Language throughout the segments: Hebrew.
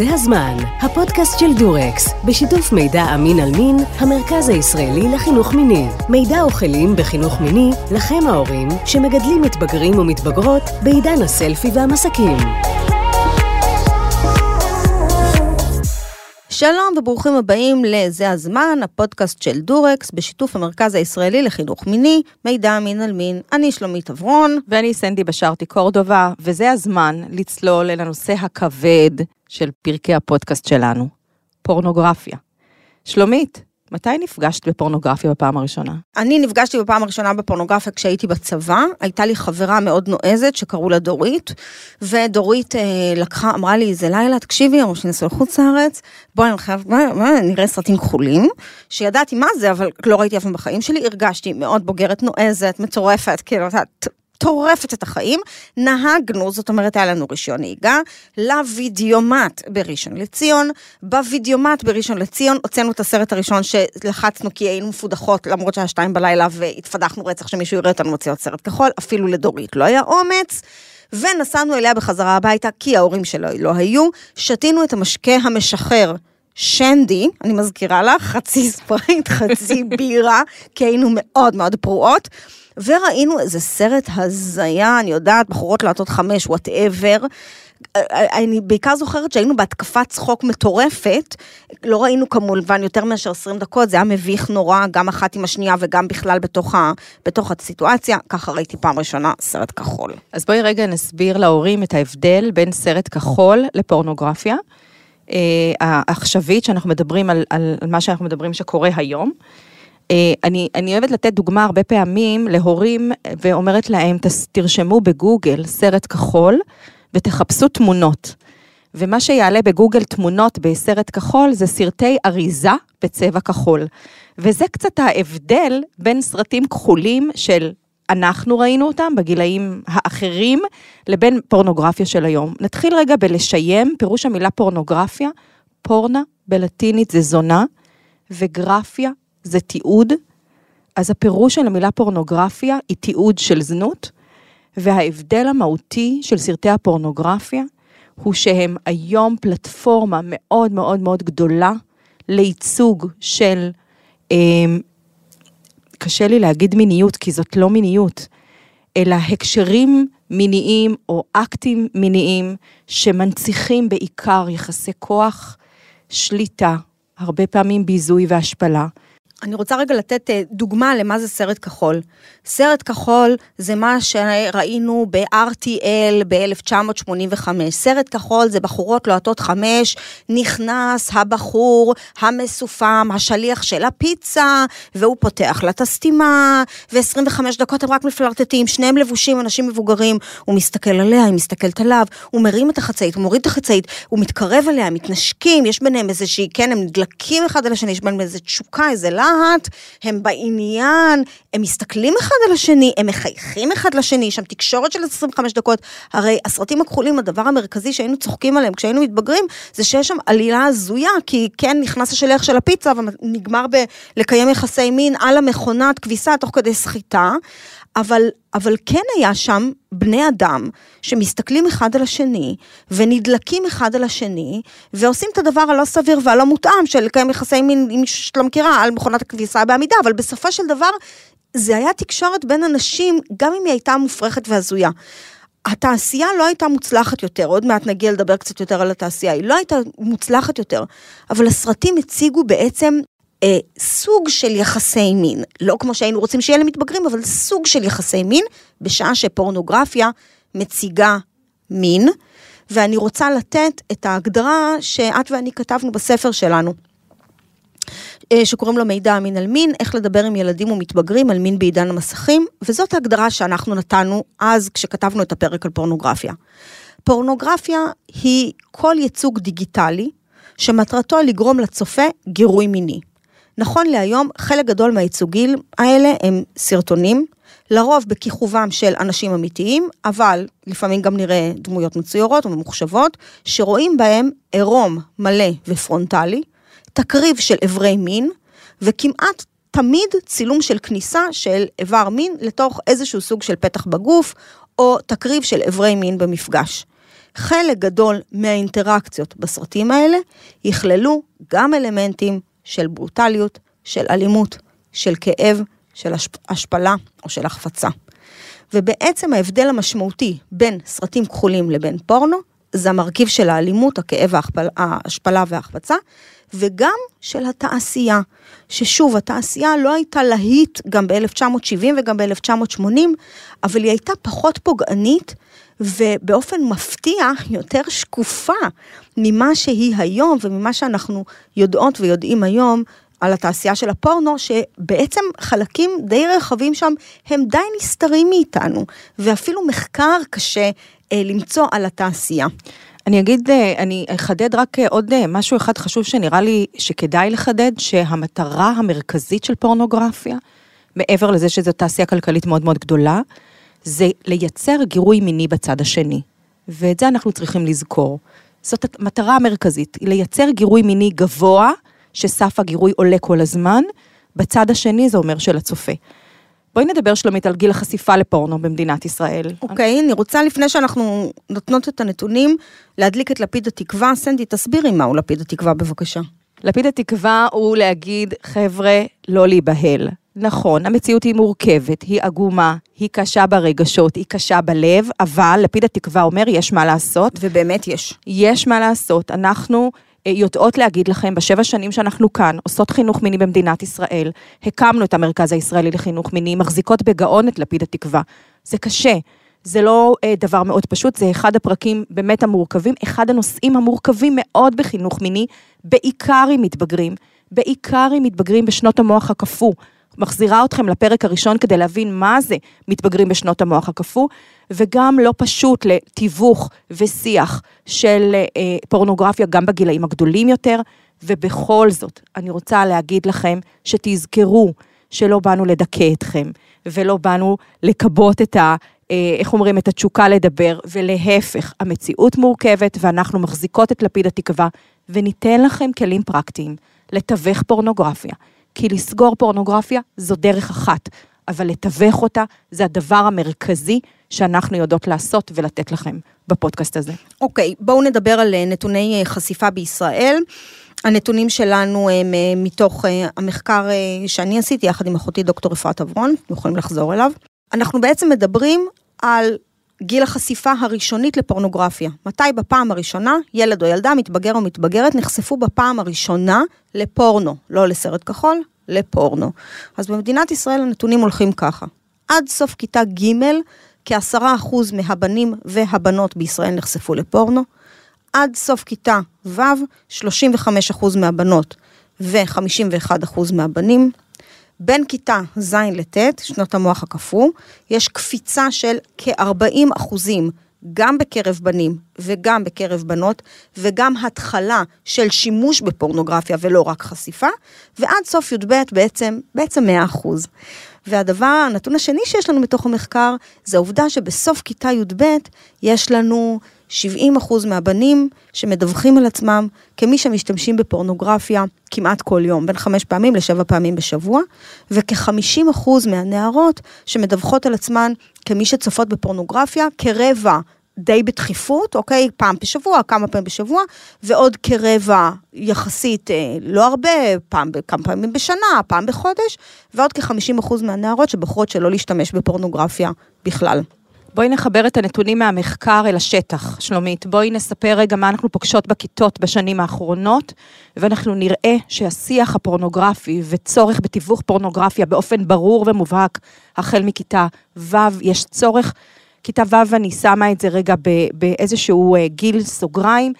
זה הזמן, הפודקאסט של דורקס, בשיתוף מידע אמין על מין, המרכז הישראלי לחינוך מיני. מידע וכלים בחינוך מיני, לכם ההורים, שמגדלים מתבגרים ומתבגרות בעידן הסלפי והמסקים. שלום וברוכים הבאים ל"זה הזמן", הפודקאסט של דורקס, בשיתוף המרכז הישראלי לחינוך מיני, מידע מין על מין. אני שלומית אברון. ואני סנדי בשארתי קורדובה, וזה הזמן לצלול אל הנושא הכבד של פרקי הפודקאסט שלנו, פורנוגרפיה. שלומית, מתי נפגשת בפורנוגרפיה בפעם הראשונה? אני נפגשתי בפעם הראשונה בפורנוגרפיה כשהייתי בצבא, הייתה לי חברה מאוד נועזת שקראו לה דורית, ודורית אה, לקחה, אמרה לי, זה לילה, תקשיבי, אמרו שנסעו לחוץ לארץ, בואי, אני חייבת, נראה סרטים כחולים, שידעתי מה זה, אבל לא ראיתי אף פעם בחיים שלי, הרגשתי מאוד בוגרת, נועזת, מצורפת, כאילו, טורפת את החיים, נהגנו, זאת אומרת היה לנו רישיון נהיגה, לוידאומט בראשון לציון, בוידאומט בראשון לציון הוצאנו את הסרט הראשון שלחצנו כי היינו מפודחות למרות שהיה שתיים בלילה והתפדחנו רצח שמישהו יראה אותנו מוציאות סרט כחול, אפילו לדורית לא היה אומץ. ונסענו אליה בחזרה הביתה כי ההורים שלו לא היו, שתינו את המשקה המשחרר שנדי, אני מזכירה לך, חצי ספרית, חצי בירה, כי היינו מאוד מאוד פרועות. וראינו איזה סרט הזיה, אני יודעת, בחורות לוהטות חמש, whatever. אני בעיקר זוכרת שהיינו בהתקפת צחוק מטורפת, לא ראינו כמובן יותר מאשר 20 דקות, זה היה מביך נורא, גם אחת עם השנייה וגם בכלל בתוך, ה, בתוך הסיטואציה, ככה ראיתי פעם ראשונה סרט כחול. אז בואי רגע נסביר להורים את ההבדל בין סרט כחול לפורנוגרפיה. אה, העכשווית, שאנחנו מדברים על, על מה שאנחנו מדברים שקורה היום. אה, אני, אני אוהבת לתת דוגמה הרבה פעמים להורים ואומרת להם, תרשמו בגוגל סרט כחול ותחפשו תמונות. ומה שיעלה בגוגל תמונות בסרט כחול זה סרטי אריזה בצבע כחול. וזה קצת ההבדל בין סרטים כחולים של אנחנו ראינו אותם בגילאים האחרים, לבין פורנוגרפיה של היום. נתחיל רגע בלשיים, פירוש המילה פורנוגרפיה, פורנה בלטינית זה זונה, וגרפיה זה תיעוד, אז הפירוש של המילה פורנוגרפיה היא תיעוד של זנות, וההבדל המהותי של סרטי הפורנוגרפיה הוא שהם היום פלטפורמה מאוד מאוד מאוד גדולה לייצוג של, אה, קשה לי להגיד מיניות, כי זאת לא מיניות, אלא הקשרים מיניים או אקטים מיניים שמנציחים בעיקר יחסי כוח, שליטה, הרבה פעמים ביזוי והשפלה, אני רוצה רגע לתת אה, דוגמה למה זה סרט כחול. סרט כחול זה מה שראינו ב-RTL ב-1985. סרט כחול זה בחורות לוהטות חמש, נכנס הבחור המסופם, השליח של הפיצה, והוא פותח לה את הסתימה, ו-25 דקות הם רק מפלרטטים, שניהם לבושים, אנשים מבוגרים, הוא מסתכל עליה, היא מסתכלת עליו, הוא מרים את החצאית, הוא מוריד את החצאית, הוא מתקרב אליה, מתנשקים, יש ביניהם איזושהי, כן, הם נדלקים אחד על השני, יש ביניהם איזה תשוקה, איזה להט, הם בעניין, הם מסתכלים אחד על השני, הם מחייכים אחד לשני, שם תקשורת של 25 דקות. הרי הסרטים הכחולים, הדבר המרכזי שהיינו צוחקים עליהם כשהיינו מתבגרים, זה שיש שם עלילה הזויה, כי כן נכנס השליח של הפיצה ונגמר בלקיים יחסי מין על המכונת כביסה תוך כדי סחיטה. אבל, אבל כן היה שם בני אדם שמסתכלים אחד על השני ונדלקים אחד על השני ועושים את הדבר הלא סביר והלא מותאם של לקיים יחסי מין, אם שאת לא מכירה, על מכונת הכביסה בעמידה, אבל בסופו של דבר זה היה תקשורת בין אנשים, גם אם היא הייתה מופרכת והזויה. התעשייה לא הייתה מוצלחת יותר, עוד מעט נגיע לדבר קצת יותר על התעשייה, היא לא הייתה מוצלחת יותר, אבל הסרטים הציגו בעצם אה, סוג של יחסי מין, לא כמו שהיינו רוצים שיהיה למתבגרים, אבל סוג של יחסי מין, בשעה שפורנוגרפיה מציגה מין, ואני רוצה לתת את ההגדרה שאת ואני כתבנו בספר שלנו. אה, שקוראים לו מידע אמין על מין, איך לדבר עם ילדים ומתבגרים על מין בעידן המסכים, וזאת ההגדרה שאנחנו נתנו אז כשכתבנו את הפרק על פורנוגרפיה. פורנוגרפיה היא כל ייצוג דיגיטלי שמטרתו לגרום לצופה גירוי מיני. נכון להיום, חלק גדול מהייצוגים האלה הם סרטונים, לרוב בכיכובם של אנשים אמיתיים, אבל לפעמים גם נראה דמויות מצוירות וממוחשבות, שרואים בהם עירום מלא ופרונטלי, תקריב של איברי מין, וכמעט תמיד צילום של כניסה של איבר מין לתוך איזשהו סוג של פתח בגוף, או תקריב של איברי מין במפגש. חלק גדול מהאינטראקציות בסרטים האלה יכללו גם אלמנטים של ברוטליות, של אלימות, של כאב, של השפלה או של החפצה. ובעצם ההבדל המשמעותי בין סרטים כחולים לבין פורנו, זה המרכיב של האלימות, הכאב, ההשפלה וההחפצה, וגם של התעשייה, ששוב, התעשייה לא הייתה להיט גם ב-1970 וגם ב-1980, אבל היא הייתה פחות פוגענית ובאופן מפתיע יותר שקופה ממה שהיא היום וממה שאנחנו יודעות ויודעים היום על התעשייה של הפורנו, שבעצם חלקים די רחבים שם הם די נסתרים מאיתנו, ואפילו מחקר קשה אה, למצוא על התעשייה. אני אגיד, אה, אני אחדד רק אה, עוד אה, משהו אחד חשוב שנראה לי שכדאי לחדד, שהמטרה המרכזית של פורנוגרפיה, מעבר לזה שזו תעשייה כלכלית מאוד מאוד גדולה, זה לייצר גירוי מיני בצד השני. ואת זה אנחנו צריכים לזכור. זאת המטרה המרכזית, היא לייצר גירוי מיני גבוה, שסף הגירוי עולה כל הזמן, בצד השני זה אומר של הצופה. בואי נדבר שלומית על גיל החשיפה לפורנו במדינת ישראל. אוקיי, okay, אני רוצה לפני שאנחנו נותנות את הנתונים, להדליק את לפיד התקווה. סנדי, תסבירי מהו לפיד התקווה בבקשה. לפיד התקווה הוא להגיד, חבר'ה, לא להיבהל. נכון, המציאות היא מורכבת, היא עגומה, היא קשה ברגשות, היא קשה בלב, אבל לפיד התקווה אומר, יש מה לעשות. ובאמת יש. יש מה לעשות. אנחנו אה, יודעות להגיד לכם, בשבע שנים שאנחנו כאן, עושות חינוך מיני במדינת ישראל, הקמנו את המרכז הישראלי לחינוך מיני, מחזיקות בגאון את לפיד התקווה. זה קשה, זה לא אה, דבר מאוד פשוט, זה אחד הפרקים באמת המורכבים, אחד הנושאים המורכבים מאוד בחינוך מיני, בעיקר עם מתבגרים, בעיקר עם מתבגרים בשנות המוח הקפוא. מחזירה אתכם לפרק הראשון כדי להבין מה זה מתבגרים בשנות המוח הקפוא, וגם לא פשוט לתיווך ושיח של אה, פורנוגרפיה גם בגילאים הגדולים יותר, ובכל זאת, אני רוצה להגיד לכם שתזכרו שלא באנו לדכא אתכם, ולא באנו לכבות את ה... אה, איך אומרים, את התשוקה לדבר, ולהפך, המציאות מורכבת ואנחנו מחזיקות את לפיד התקווה, וניתן לכם כלים פרקטיים לתווך פורנוגרפיה. כי לסגור פורנוגרפיה זו דרך אחת, אבל לתווך אותה זה הדבר המרכזי שאנחנו יודעות לעשות ולתת לכם בפודקאסט הזה. אוקיי, okay, בואו נדבר על אה, נתוני אה, חשיפה בישראל. הנתונים שלנו הם אה, מתוך המחקר שאני עשיתי יחד עם אחותי דוקטור אפרת אברון, אתם יכולים לחזור אליו. אנחנו בעצם מדברים על גיל החשיפה הראשונית לפורנוגרפיה. מתי בפעם הראשונה ילד או ילדה, מתבגר או מתבגרת, נחשפו בפעם הראשונה לפורנו, לא לסרט כחול, לפורנו. אז במדינת ישראל הנתונים הולכים ככה. עד סוף כיתה ג' כעשרה אחוז מהבנים והבנות בישראל נחשפו לפורנו. עד סוף כיתה ו', 35 אחוז מהבנות ו-51 אחוז מהבנים. בין כיתה ז' לט', שנות המוח הקפוא, יש קפיצה של כ-40 אחוזים גם בקרב בנים וגם בקרב בנות, וגם התחלה של שימוש בפורנוגרפיה ולא רק חשיפה, ועד סוף י"ב בעצם, בעצם 100 אחוז. והדבר, הנתון השני שיש לנו בתוך המחקר, זה העובדה שבסוף כיתה י"ב יש לנו 70 אחוז מהבנים שמדווחים על עצמם כמי שמשתמשים בפורנוגרפיה כמעט כל יום, בין חמש פעמים לשבע פעמים בשבוע, וכ-50 אחוז מהנערות שמדווחות על עצמן כמי שצופות בפורנוגרפיה כרבע די בתכיפות, אוקיי? פעם בשבוע, כמה פעמים בשבוע, ועוד כרבע יחסית, אה, לא הרבה, פעם, כמה פעמים בשנה, פעם בחודש, ועוד כ-50% מהנערות שבוחרות שלא להשתמש בפורנוגרפיה בכלל. בואי נחבר את הנתונים מהמחקר אל השטח, שלומית. בואי נספר רגע מה אנחנו פוגשות בכיתות בשנים האחרונות, ואנחנו נראה שהשיח הפורנוגרפי וצורך בתיווך פורנוגרפיה באופן ברור ומובהק, החל מכיתה ו', יש צורך. כיתה ו', אני שמה את זה רגע באיזשהו אה, גיל סוגריים.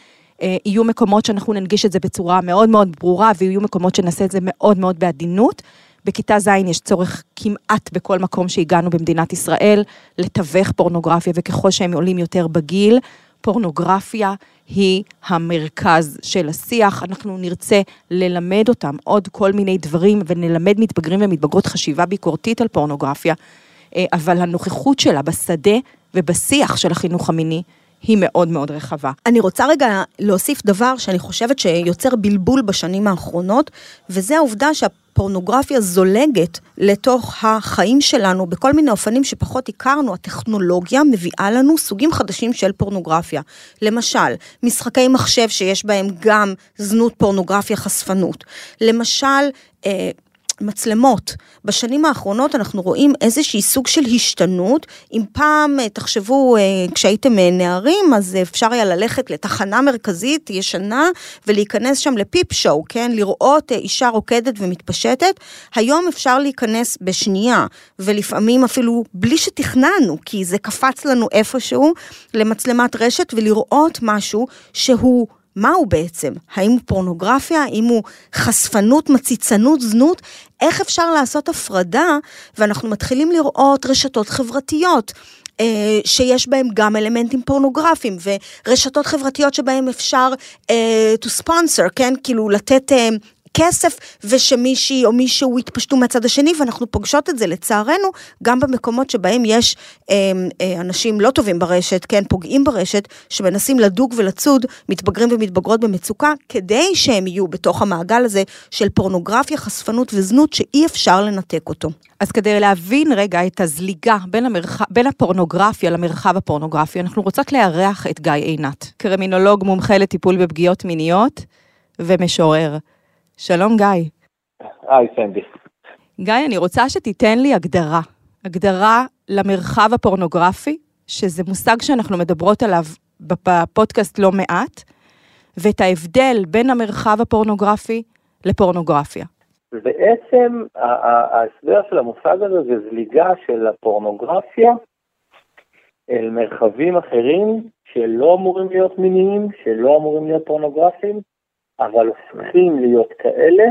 אה, יהיו מקומות שאנחנו ננגיש את זה בצורה מאוד מאוד ברורה, ויהיו מקומות שנעשה את זה מאוד מאוד בעדינות. בכיתה ז' יש צורך כמעט בכל מקום שהגענו במדינת ישראל לתווך פורנוגרפיה, וככל שהם עולים יותר בגיל, פורנוגרפיה היא המרכז של השיח. אנחנו נרצה ללמד אותם עוד כל מיני דברים, ונלמד מתבגרים ומתבגרות חשיבה ביקורתית על פורנוגרפיה, אה, אבל הנוכחות שלה בשדה ובשיח של החינוך המיני היא מאוד מאוד רחבה. אני רוצה רגע להוסיף דבר שאני חושבת שיוצר בלבול בשנים האחרונות, וזה העובדה שהפורנוגרפיה זולגת לתוך החיים שלנו בכל מיני אופנים שפחות הכרנו. הטכנולוגיה מביאה לנו סוגים חדשים של פורנוגרפיה. למשל, משחקי מחשב שיש בהם גם זנות, פורנוגרפיה, חשפנות. למשל, אה, מצלמות. בשנים האחרונות אנחנו רואים איזשהי סוג של השתנות. אם פעם, אה, תחשבו, אה, כשהייתם אה, נערים, אז אפשר היה ללכת לתחנה מרכזית ישנה ולהיכנס שם לפיפ שואו, כן? לראות אישה רוקדת ומתפשטת. היום אפשר להיכנס בשנייה, ולפעמים אפילו בלי שתכננו, כי זה קפץ לנו איפשהו למצלמת רשת ולראות משהו שהוא... מהו בעצם? האם הוא פורנוגרפיה? האם הוא חשפנות, מציצנות, זנות? איך אפשר לעשות הפרדה? ואנחנו מתחילים לראות רשתות חברתיות. אה, שיש בהם גם אלמנטים פורנוגרפיים, ורשתות חברתיות שבהם אפשר uh, to sponsor, כן? כאילו לתת uh, כסף ושמישהי או מישהו יתפשטו מהצד השני, ואנחנו פוגשות את זה לצערנו גם במקומות שבהם יש אה, אה, אנשים לא טובים ברשת, כן, פוגעים ברשת, שמנסים לדוג ולצוד מתבגרים ומתבגרות במצוקה, כדי שהם יהיו בתוך המעגל הזה של פורנוגרפיה, חשפנות וזנות, שאי אפשר לנתק אותו. אז כדי להבין רגע את הזליגה בין, המרח... בין הפורנוגרפיה למרחב הפורנוגרפי, אנחנו רוצות לארח את גיא עינת, קרימינולוג מומחה לטיפול בפגיעות מיניות ומשורר. שלום גיא. היי סנדי. גיא, אני רוצה שתיתן לי הגדרה. הגדרה למרחב הפורנוגרפי, שזה מושג שאנחנו מדברות עליו בפודקאסט לא מעט, ואת ההבדל בין המרחב הפורנוגרפי לפורנוגרפיה. בעצם ההסבר של המושג הזה זה זליגה של הפורנוגרפיה אל מרחבים אחרים שלא אמורים להיות מיניים, שלא אמורים להיות פורנוגרפיים, אבל הופכים להיות כאלה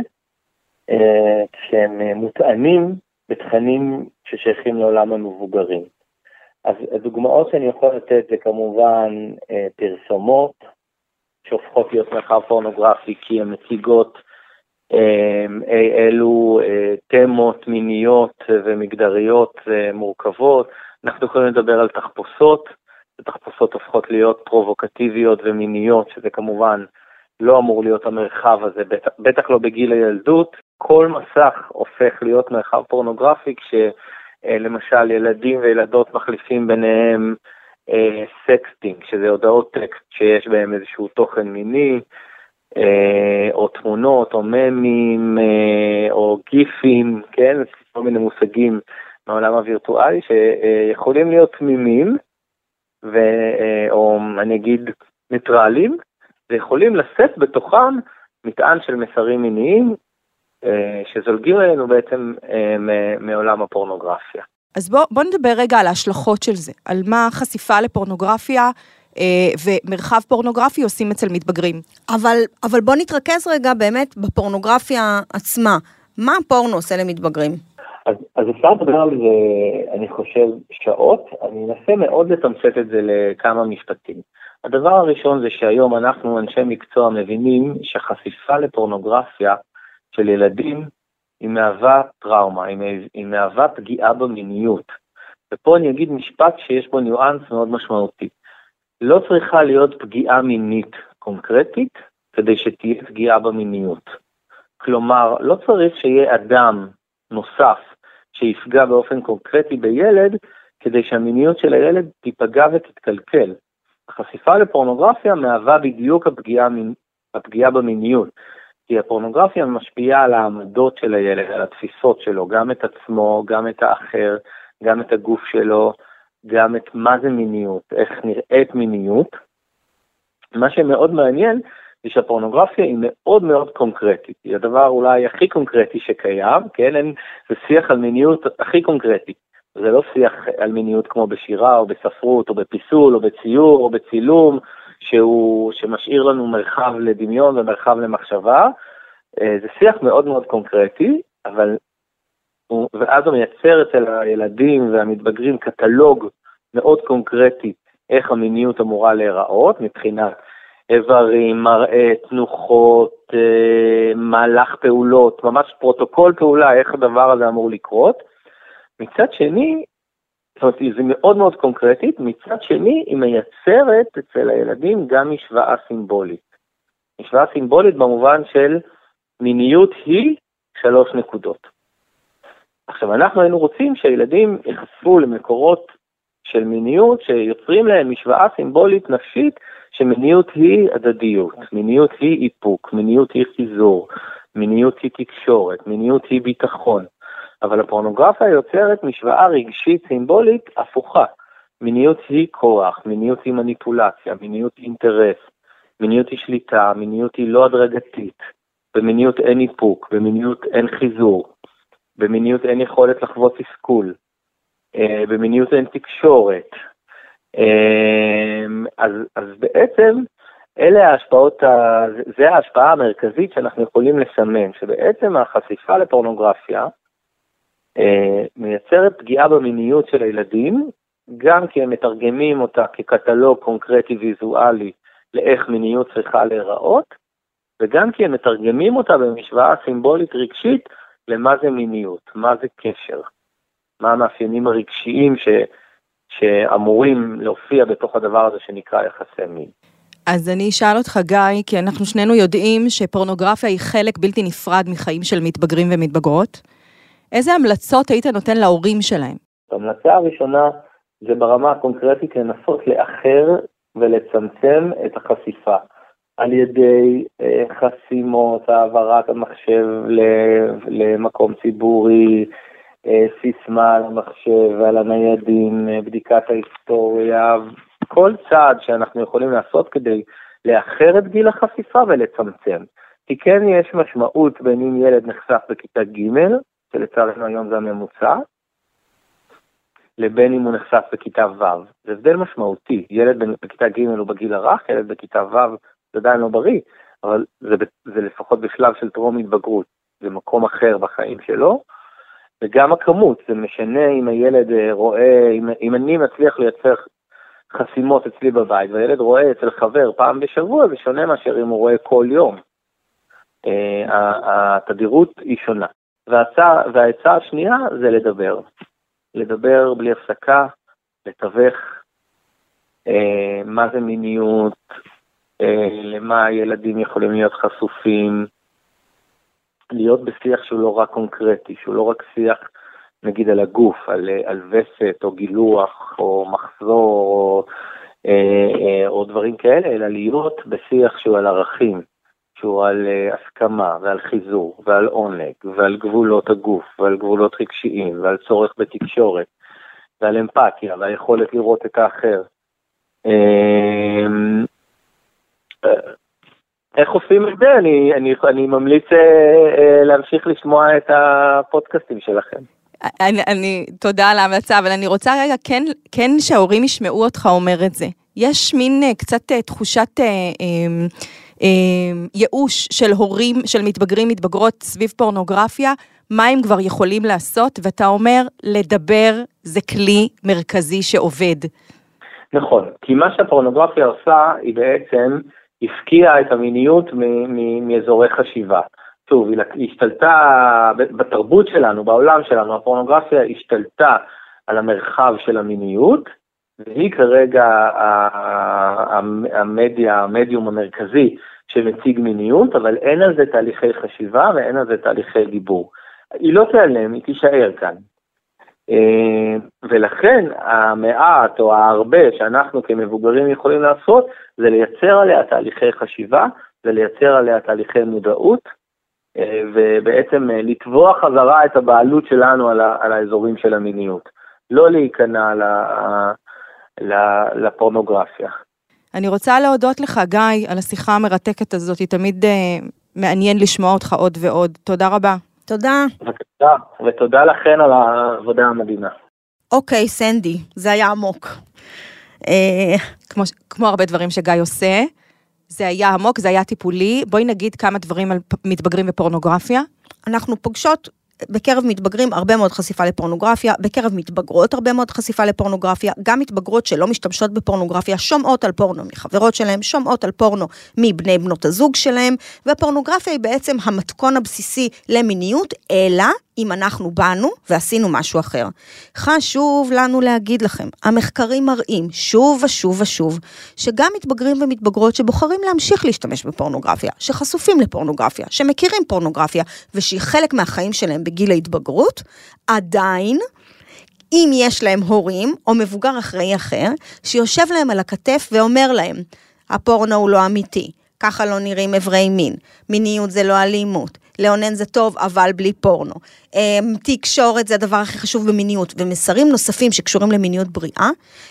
אה, כשהם אה, מוטענים בתכנים ששייכים לעולם המבוגרים. אז הדוגמאות שאני יכול לתת זה כמובן אה, פרסומות שהופכות להיות מרחב פורנוגרפי כי הן מציגות אלו תמות מיניות ומגדריות מורכבות. אנחנו יכולים לדבר על תחפושות, ותחפושות הופכות להיות פרובוקטיביות ומיניות, שזה כמובן לא אמור להיות המרחב הזה, בטח, בטח לא בגיל הילדות. כל מסך הופך להיות מרחב פורנוגרפי כשלמשל ילדים וילדות מחליפים ביניהם אה, sexting, שזה הודעות טקסט שיש בהם איזשהו תוכן מיני, אה, או תמונות, או ממים, אה, או גיפים, כן? כל מיני מושגים מהעולם הווירטואלי שיכולים להיות תמימים, ו, אה, או אני אגיד ניטרלים, ויכולים לשאת בתוכם מטען של מסרים מיניים אה, שזולגים אלינו בעצם אה, מעולם הפורנוגרפיה. אז בוא, בוא נדבר רגע על ההשלכות של זה, על מה חשיפה לפורנוגרפיה אה, ומרחב פורנוגרפי עושים אצל מתבגרים. אבל, אבל בוא נתרכז רגע באמת בפורנוגרפיה עצמה. מה הפורנו עושה למתבגרים? אז, אז אפשר לדבר על זה, אני חושב, שעות. אני אנסה מאוד לתמצת את זה לכמה משפטים. הדבר הראשון זה שהיום אנחנו, אנשי מקצוע, מבינים שחשיפה לפורנוגרפיה של ילדים היא מהווה טראומה, היא מהווה פגיעה במיניות. ופה אני אגיד משפט שיש בו ניואנס מאוד משמעותי. לא צריכה להיות פגיעה מינית קונקרטית כדי שתהיה פגיעה במיניות. כלומר, לא צריך שיהיה אדם נוסף שיפגע באופן קונקרטי בילד כדי שהמיניות של הילד תיפגע ותתקלקל. החשיפה לפורנוגרפיה מהווה בדיוק הפגיעה, הפגיעה במיניות. כי הפורנוגרפיה משפיעה על העמדות של הילד, על התפיסות שלו, גם את עצמו, גם את האחר, גם את הגוף שלו, גם את מה זה מיניות, איך נראית מיניות. מה שמאוד מעניין זה שהפורנוגרפיה היא מאוד מאוד קונקרטית, היא הדבר אולי הכי קונקרטי שקיים, כן, זה שיח על מיניות הכי קונקרטי. זה לא שיח על מיניות כמו בשירה או בספרות או בפיסול או בציור או בצילום, שהוא, שמשאיר לנו מרחב לדמיון ומרחב למחשבה. אה, זה שיח מאוד מאוד קונקרטי, אבל, ואז הוא מייצר אצל הילדים והמתבגרים קטלוג מאוד קונקרטי איך המיניות אמורה להיראות מבחינת איברים, מראה, תנוחות, אה, מהלך פעולות, ממש פרוטוקול פעולה, איך הדבר הזה אמור לקרות. מצד שני, זאת אומרת, היא מאוד מאוד קונקרטית, מצד שני היא מייצרת אצל הילדים גם משוואה סימבולית. משוואה סימבולית במובן של מיניות היא שלוש נקודות. עכשיו, אנחנו היינו רוצים שהילדים ייחשפו למקורות של מיניות שיוצרים להם משוואה סימבולית נפשית שמיניות היא הדדיות, מיניות היא איפוק, מיניות היא חיזור, מיניות היא תקשורת, מיניות היא ביטחון. אבל הפורנוגרפיה יוצרת משוואה רגשית סימבולית הפוכה. מיניות היא כוח, מיניות היא מניפולציה, מיניות היא אינטרס, מיניות היא שליטה, מיניות היא לא הדרגתית, במיניות אין איפוק, במיניות אין חיזור, במיניות אין יכולת לחוות תסכול, אה, במיניות אין תקשורת. אה, אז, אז בעצם אלה ההשפעות, זה ההשפעה המרכזית שאנחנו יכולים לסמן, שבעצם החשיפה לפורנוגרפיה מייצרת פגיעה במיניות של הילדים, גם כי הם מתרגמים אותה כקטלוג קונקרטי ויזואלי לאיך מיניות צריכה להיראות, וגם כי הם מתרגמים אותה במשוואה סימבולית רגשית למה זה מיניות, מה זה קשר, מה המאפיינים הרגשיים ש, שאמורים להופיע בתוך הדבר הזה שנקרא יחסי מין. אז אני אשאל אותך, גיא, כי אנחנו שנינו יודעים שפורנוגרפיה היא חלק בלתי נפרד מחיים של מתבגרים ומתבגרות. איזה המלצות היית נותן להורים שלהם? ההמלצה הראשונה זה ברמה הקונקרטית לנסות לאחר ולצמצם את החשיפה על ידי אה, חסימות, העברת המחשב למקום ציבורי, אה, סיסמה על המחשב ועל הניידים, אה, בדיקת ההיסטוריה, כל צעד שאנחנו יכולים לעשות כדי לאחר את גיל החשיפה ולצמצם. כי כן יש משמעות בין אם ילד נחשף בכיתה ג', שלצערנו היום זה הממוצע, לבין אם הוא נחשף בכיתה ו'. זה הבדל משמעותי. ילד בכיתה ג' הוא בגיל הרך, ילד בכיתה ו' זה עדיין לא בריא, אבל זה, זה לפחות בשלב של טרום התבגרות. זה מקום אחר בחיים שלו. וגם הכמות, זה משנה אם הילד אה, רואה, אם, אם אני מצליח לייצר חסימות אצלי בבית, והילד רואה אצל חבר פעם בשבוע, זה שונה מאשר אם הוא רואה כל יום. Uh, התדירות היא שונה. והעצה השנייה זה לדבר. לדבר בלי הפסקה, לתווך אה, מה זה מיניות, אה, למה ילדים יכולים להיות חשופים, להיות בשיח שהוא לא רק קונקרטי, שהוא לא רק שיח נגיד על הגוף, על, על וסת או גילוח או מחזור או, אה, אה, או דברים כאלה, אלא להיות בשיח שהוא על ערכים, שהוא על uh, הסכמה ועל חיזור ועל עונג ועל גבולות הגוף ועל גבולות רגשיים ועל צורך בתקשורת ועל אמפתיה והיכולת לראות את האחר. אמ, אה, איך עושים את זה? אני, אני, אני ממליץ uh, uh, להמשיך לשמוע את הפודקאסטים שלכם. אני, אני, תודה על ההמלצה, אבל אני רוצה רגע כן, כן שההורים ישמעו אותך אומר את זה. יש מין uh, קצת תחושת... Uh, אמ, ייאוש של הורים, של מתבגרים, מתבגרות סביב פורנוגרפיה, מה הם כבר יכולים לעשות, ואתה אומר, לדבר זה כלי מרכזי שעובד. נכון, כי מה שהפורנוגרפיה עושה, היא בעצם הפקיעה את המיניות מאזורי חשיבה. שוב, היא השתלטה, בתרבות שלנו, בעולם שלנו, הפורנוגרפיה השתלטה על המרחב של המיניות, והיא כרגע המדיה, המדיום המרכזי שמציג מיניות, אבל אין על זה תהליכי חשיבה ואין על זה תהליכי דיבור. היא לא תיעלם, היא תישאר כאן. אה, ולכן המעט או ההרבה שאנחנו כמבוגרים יכולים לעשות, זה לייצר עליה תהליכי חשיבה, זה לייצר עליה תהליכי מודעות, אה, ובעצם אה, לתבוע חזרה את הבעלות שלנו על, האזורים של המיניות. לא להיכנע לפורנוגרפיה. אני רוצה להודות לך, גיא, על השיחה המרתקת הזאת, היא תמיד uh, מעניין לשמוע אותך עוד ועוד. תודה רבה. תודה. ותודה, ותודה לכן על העבודה המדהימה. אוקיי, סנדי, זה היה עמוק. אה, כמו, כמו הרבה דברים שגיא עושה, זה היה עמוק, זה היה טיפולי. בואי נגיד כמה דברים על מתבגרים בפורנוגרפיה. אנחנו פוגשות בקרב מתבגרים הרבה מאוד חשיפה לפורנוגרפיה, בקרב מתבגרות הרבה מאוד חשיפה לפורנוגרפיה, גם מתבגרות שלא משתמשות בפורנוגרפיה שומעות על פורנו מחברות שלהם, שומעות על פורנו מבני בנות הזוג שלהם, והפורנוגרפיה היא בעצם המתכון הבסיסי למיניות, אלא אם אנחנו באנו ועשינו משהו אחר. חשוב לנו להגיד לכם, המחקרים מראים שוב ושוב ושוב, שגם מתבגרים ומתבגרות שבוחרים להמשיך להשתמש בפורנוגרפיה, שחשופים לפורנוגרפיה, שמכירים פורנוגרפיה, ושהיא חלק מהחיים שלהם בגיל ההתבגרות, עדיין, אם יש להם הורים או מבוגר אחראי אחר, שיושב להם על הכתף ואומר להם, הפורנו הוא לא אמיתי, ככה לא נראים אברי מין, מיניות זה לא אלימות, לאונן זה טוב, אבל בלי פורנו. אמ, תקשורת זה הדבר הכי חשוב במיניות, ומסרים נוספים שקשורים למיניות בריאה,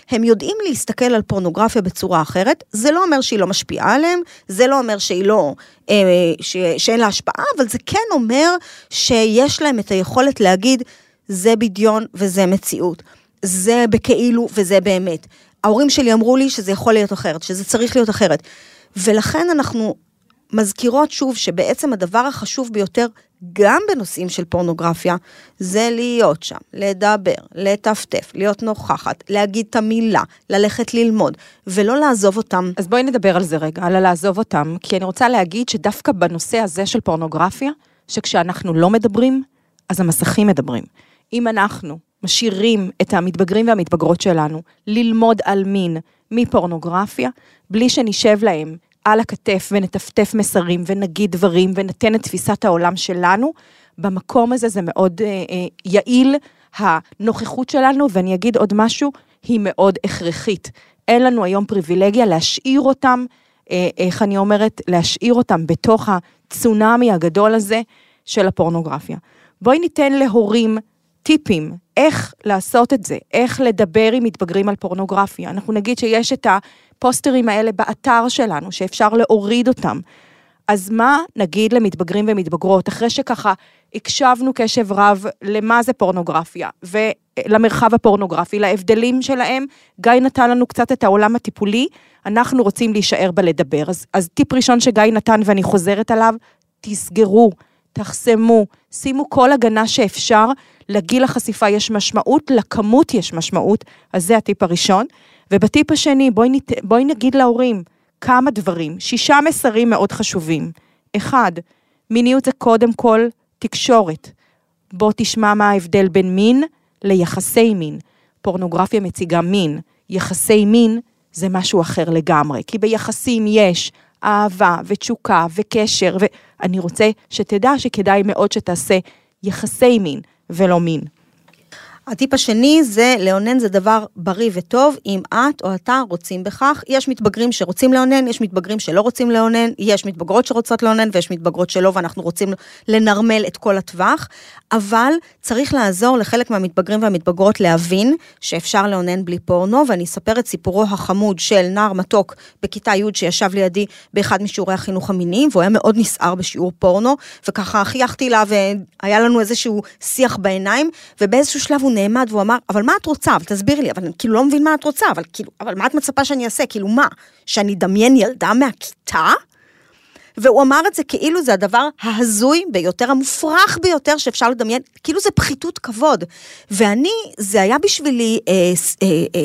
הם יודעים להסתכל על פורנוגרפיה בצורה אחרת, זה לא אומר שהיא לא משפיעה עליהם, זה לא אומר שהיא לא, אה, ש, שאין לה השפעה, אבל זה כן אומר שיש להם את היכולת להגיד, זה בדיון וזה מציאות. זה בכאילו וזה באמת. ההורים שלי אמרו לי שזה יכול להיות אחרת, שזה צריך להיות אחרת. ולכן אנחנו מזכירות שוב שבעצם הדבר החשוב ביותר, גם בנושאים של פורנוגרפיה, זה להיות שם, לדבר, לטפטף, להיות נוכחת, להגיד את המילה, ללכת ללמוד, ולא לעזוב אותם. אז בואי נדבר על זה רגע, על הלעזוב אותם, כי אני רוצה להגיד שדווקא בנושא הזה של פורנוגרפיה, שכשאנחנו לא מדברים, אז המסכים מדברים. אם אנחנו משאירים את המתבגרים והמתבגרות שלנו ללמוד על מין מפורנוגרפיה, בלי שנשב להם על הכתף ונטפטף מסרים ונגיד דברים ונתן את תפיסת העולם שלנו, במקום הזה זה מאוד אה, אה, יעיל, הנוכחות שלנו, ואני אגיד עוד משהו, היא מאוד הכרחית. אין לנו היום פריבילגיה להשאיר אותם, אה, איך אני אומרת, להשאיר אותם בתוך הצונאמי הגדול הזה של הפורנוגרפיה. בואי ניתן להורים טיפים, איך לעשות את זה, איך לדבר עם מתבגרים על פורנוגרפיה. אנחנו נגיד שיש את הפוסטרים האלה באתר שלנו, שאפשר להוריד אותם. אז מה נגיד למתבגרים ומתבגרות, אחרי שככה הקשבנו קשב רב למה זה פורנוגרפיה, ולמרחב הפורנוגרפי, להבדלים שלהם, גיא נתן לנו קצת את העולם הטיפולי, אנחנו רוצים להישאר בלדבר. אז, אז טיפ ראשון שגיא נתן ואני חוזרת עליו, תסגרו, תחסמו, שימו כל הגנה שאפשר, לגיל החשיפה יש משמעות, לכמות יש משמעות, אז זה הטיפ הראשון. ובטיפ השני, בואי, נת... בואי נגיד להורים כמה דברים, שישה מסרים מאוד חשובים. אחד, מיניות זה קודם כל תקשורת. בוא תשמע מה ההבדל בין מין ליחסי מין. פורנוגרפיה מציגה מין, יחסי מין זה משהו אחר לגמרי, כי ביחסים יש אהבה ותשוקה וקשר, ואני רוצה שתדע שכדאי מאוד שתעשה יחסי מין ולא מין. הטיפ השני זה לאונן זה דבר בריא וטוב אם את או אתה רוצים בכך. יש מתבגרים שרוצים לאונן, יש מתבגרים שלא רוצים לאונן, יש מתבגרות שרוצות לאונן ויש מתבגרות שלא ואנחנו רוצים לנרמל את כל הטווח, אבל צריך לעזור לחלק מהמתבגרים והמתבגרות להבין שאפשר לאונן בלי פורנו, ואני אספר את סיפורו החמוד של נער מתוק בכיתה י' שישב לידי באחד משיעורי החינוך המיני, והוא היה מאוד נסער בשיעור פורנו, וככה חייכתי לה והיה לנו איזשהו שיח בעיניים, ובאיזשהו שלב הוא נעמד והוא אמר, אבל מה את רוצה? אבל תסבירי לי, אבל אני כאילו לא מבין מה את רוצה, אבל כאילו, אבל מה את מצפה שאני אעשה? כאילו מה? שאני אדמיין ילדה מהכיתה? והוא אמר את זה כאילו זה הדבר ההזוי ביותר, המופרך ביותר שאפשר לדמיין, כאילו זה פחיתות כבוד. ואני, זה היה בשבילי אה, אה, אה,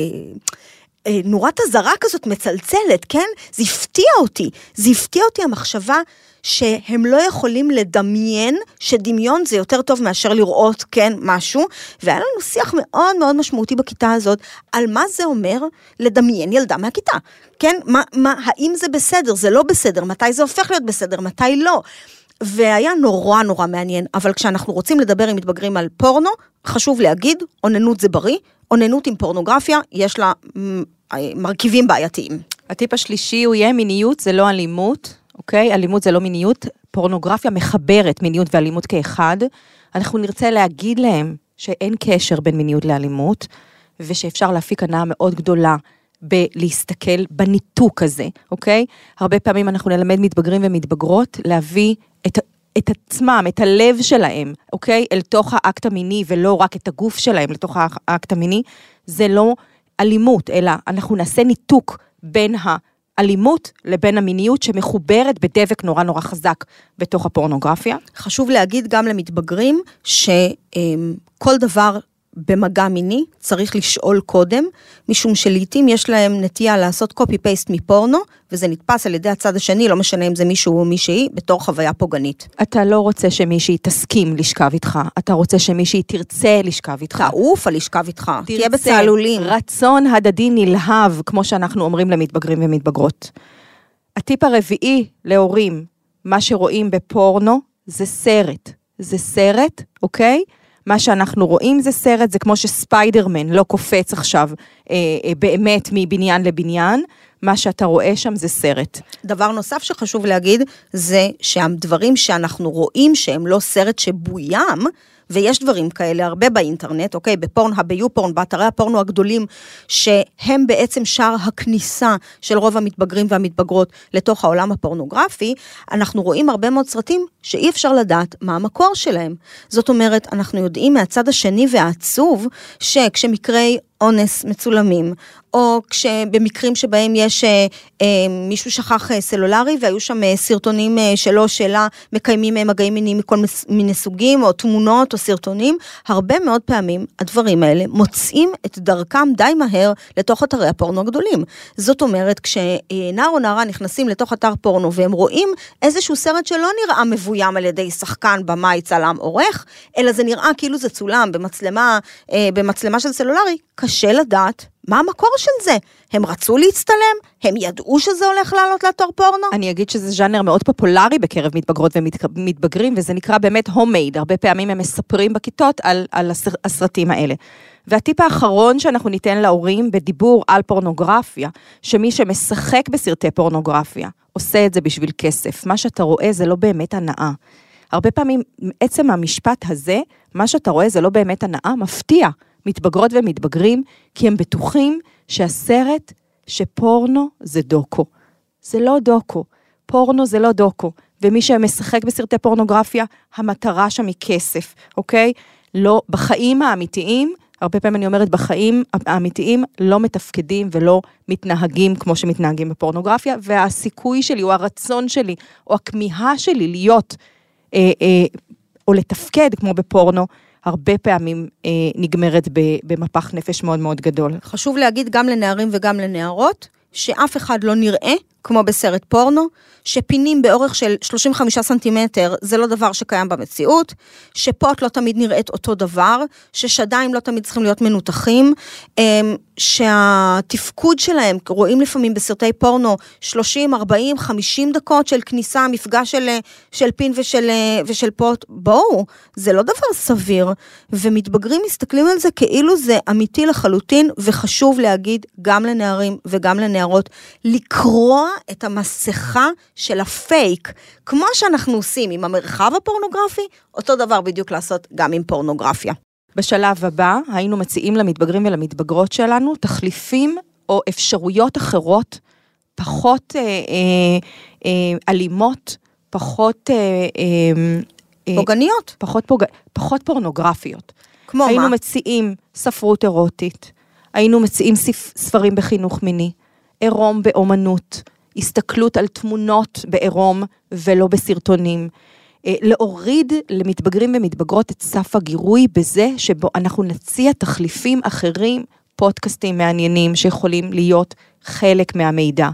נורת אזהרה כזאת מצלצלת, כן? זה הפתיע אותי. זה הפתיע אותי המחשבה שהם לא יכולים לדמיין שדמיון זה יותר טוב מאשר לראות, כן, משהו. והיה לנו שיח מאוד מאוד משמעותי בכיתה הזאת על מה זה אומר לדמיין ילדה מהכיתה. כן, מה, מה, האם זה בסדר, זה לא בסדר, מתי זה הופך להיות בסדר, מתי לא. והיה נורא נורא מעניין, אבל כשאנחנו רוצים לדבר עם מתבגרים על פורנו, חשוב להגיד, אוננות זה בריא, אוננות עם פורנוגרפיה, יש לה מרכיבים בעייתיים. הטיפ השלישי הוא יהיה מיניות זה לא אלימות, אוקיי? אלימות זה לא מיניות, פורנוגרפיה מחברת מיניות ואלימות כאחד. אנחנו נרצה להגיד להם שאין קשר בין מיניות לאלימות, ושאפשר להפיק הנאה מאוד גדולה בלהסתכל בניתוק הזה, אוקיי? הרבה פעמים אנחנו נלמד מתבגרים ומתבגרות להביא את, את עצמם, את הלב שלהם, אוקיי? אל תוך האקט המיני, ולא רק את הגוף שלהם לתוך האקט המיני. זה לא אלימות, אלא אנחנו נעשה ניתוק בין ה... אלימות לבין המיניות שמחוברת בדבק נורא נורא חזק בתוך הפורנוגרפיה. חשוב להגיד גם למתבגרים שכל דבר במגע מיני, צריך לשאול קודם, משום שלעיתים יש להם נטייה לעשות קופי-פייסט מפורנו, וזה נתפס על ידי הצד השני, לא משנה אם זה מישהו או מישהי, בתור חוויה פוגענית. אתה לא רוצה שמישהי תסכים לשכב איתך, אתה רוצה שמישהי תרצה לשכב איתך. תעוף על לשכב איתך, תהיה תרצה. בצהלולים. רצון הדדי נלהב, כמו שאנחנו אומרים למתבגרים ומתבגרות. הטיפ הרביעי להורים, מה שרואים בפורנו זה סרט. זה סרט, אוקיי? מה שאנחנו רואים זה סרט, זה כמו שספיידרמן לא קופץ עכשיו אה, אה, באמת מבניין לבניין, מה שאתה רואה שם זה סרט. דבר נוסף שחשוב להגיד, זה שהדברים שאנחנו רואים שהם לא סרט שבוים, ויש דברים כאלה הרבה באינטרנט, אוקיי? בפורנהאב, ביופורן, באתרי הפורנו הגדולים, שהם בעצם שער הכניסה של רוב המתבגרים והמתבגרות לתוך העולם הפורנוגרפי, אנחנו רואים הרבה מאוד סרטים שאי אפשר לדעת מה המקור שלהם. זאת אומרת, אנחנו יודעים מהצד השני והעצוב, שכשמקרי אונס מצולמים, או במקרים שבהם יש אה, אה, מישהו שכח אה, סלולרי והיו שם אה, סרטונים אה, שלו, שלה, מקיימים אה, מגעים מיניים מכל מיני סוגים, או תמונות או סרטונים, הרבה מאוד פעמים הדברים האלה מוצאים את דרכם די מהר לתוך אתרי הפורנו הגדולים. זאת אומרת, כשנער או נערה נכנסים לתוך אתר פורנו והם רואים איזשהו סרט שלא נראה מבוים על ידי שחקן, במאי, צלם, עורך, אלא זה נראה כאילו זה צולם במצלמה, אה, במצלמה של סלולרי, קשה לדעת מה המקור של זה? הם רצו להצטלם? הם ידעו שזה הולך לעלות לאתר פורנו? אני אגיד שזה ז'אנר מאוד פופולרי בקרב מתבגרות ומתבגרים, וזה נקרא באמת הומייד. הרבה פעמים הם מספרים בכיתות על, על הסרטים האלה. והטיפ האחרון שאנחנו ניתן להורים בדיבור על פורנוגרפיה, שמי שמשחק בסרטי פורנוגרפיה עושה את זה בשביל כסף. מה שאתה רואה זה לא באמת הנאה. הרבה פעמים עצם המשפט הזה, מה שאתה רואה זה לא באמת הנאה, מפתיע. מתבגרות ומתבגרים, כי הם בטוחים שהסרט, שפורנו זה דוקו. זה לא דוקו. פורנו זה לא דוקו. ומי שמשחק בסרטי פורנוגרפיה, המטרה שם היא כסף, אוקיי? לא, בחיים האמיתיים, הרבה פעמים אני אומרת, בחיים האמיתיים לא מתפקדים ולא מתנהגים כמו שמתנהגים בפורנוגרפיה, והסיכוי שלי, או הרצון שלי, או הכמיהה שלי להיות, אה, אה, או לתפקד כמו בפורנו, הרבה פעמים אה, נגמרת במפח נפש מאוד מאוד גדול. חשוב להגיד גם לנערים וגם לנערות, שאף אחד לא נראה כמו בסרט פורנו, שפינים באורך של 35 סנטימטר זה לא דבר שקיים במציאות, שפוט לא תמיד נראית אותו דבר, ששדיים לא תמיד צריכים להיות מנותחים, אמ, שהתפקוד שלהם, רואים לפעמים בסרטי פורנו 30, 40, 50 דקות של כניסה, מפגש של, של פין ושל, ושל פוט, בואו, זה לא דבר סביר, ומתבגרים מסתכלים על זה כאילו זה אמיתי לחלוטין, וחשוב להגיד גם לנערים וגם לנערות, לקרוע את המסכה של הפייק, כמו שאנחנו עושים עם המרחב הפורנוגרפי, אותו דבר בדיוק לעשות גם עם פורנוגרפיה. בשלב הבא היינו מציעים למתבגרים ולמתבגרות שלנו תחליפים או אפשרויות אחרות, פחות אה, אה, אה, אלימות, פחות... אה, אה, פוגעניות. פחות, פוג... פחות פורנוגרפיות. כמו היינו מה? היינו מציעים ספרות אירוטית, היינו מציעים ספרים בחינוך מיני, עירום באומנות, הסתכלות על תמונות בעירום ולא בסרטונים. אה, להוריד למתבגרים ומתבגרות את סף הגירוי בזה שבו אנחנו נציע תחליפים אחרים, פודקאסטים מעניינים שיכולים להיות חלק מהמידע.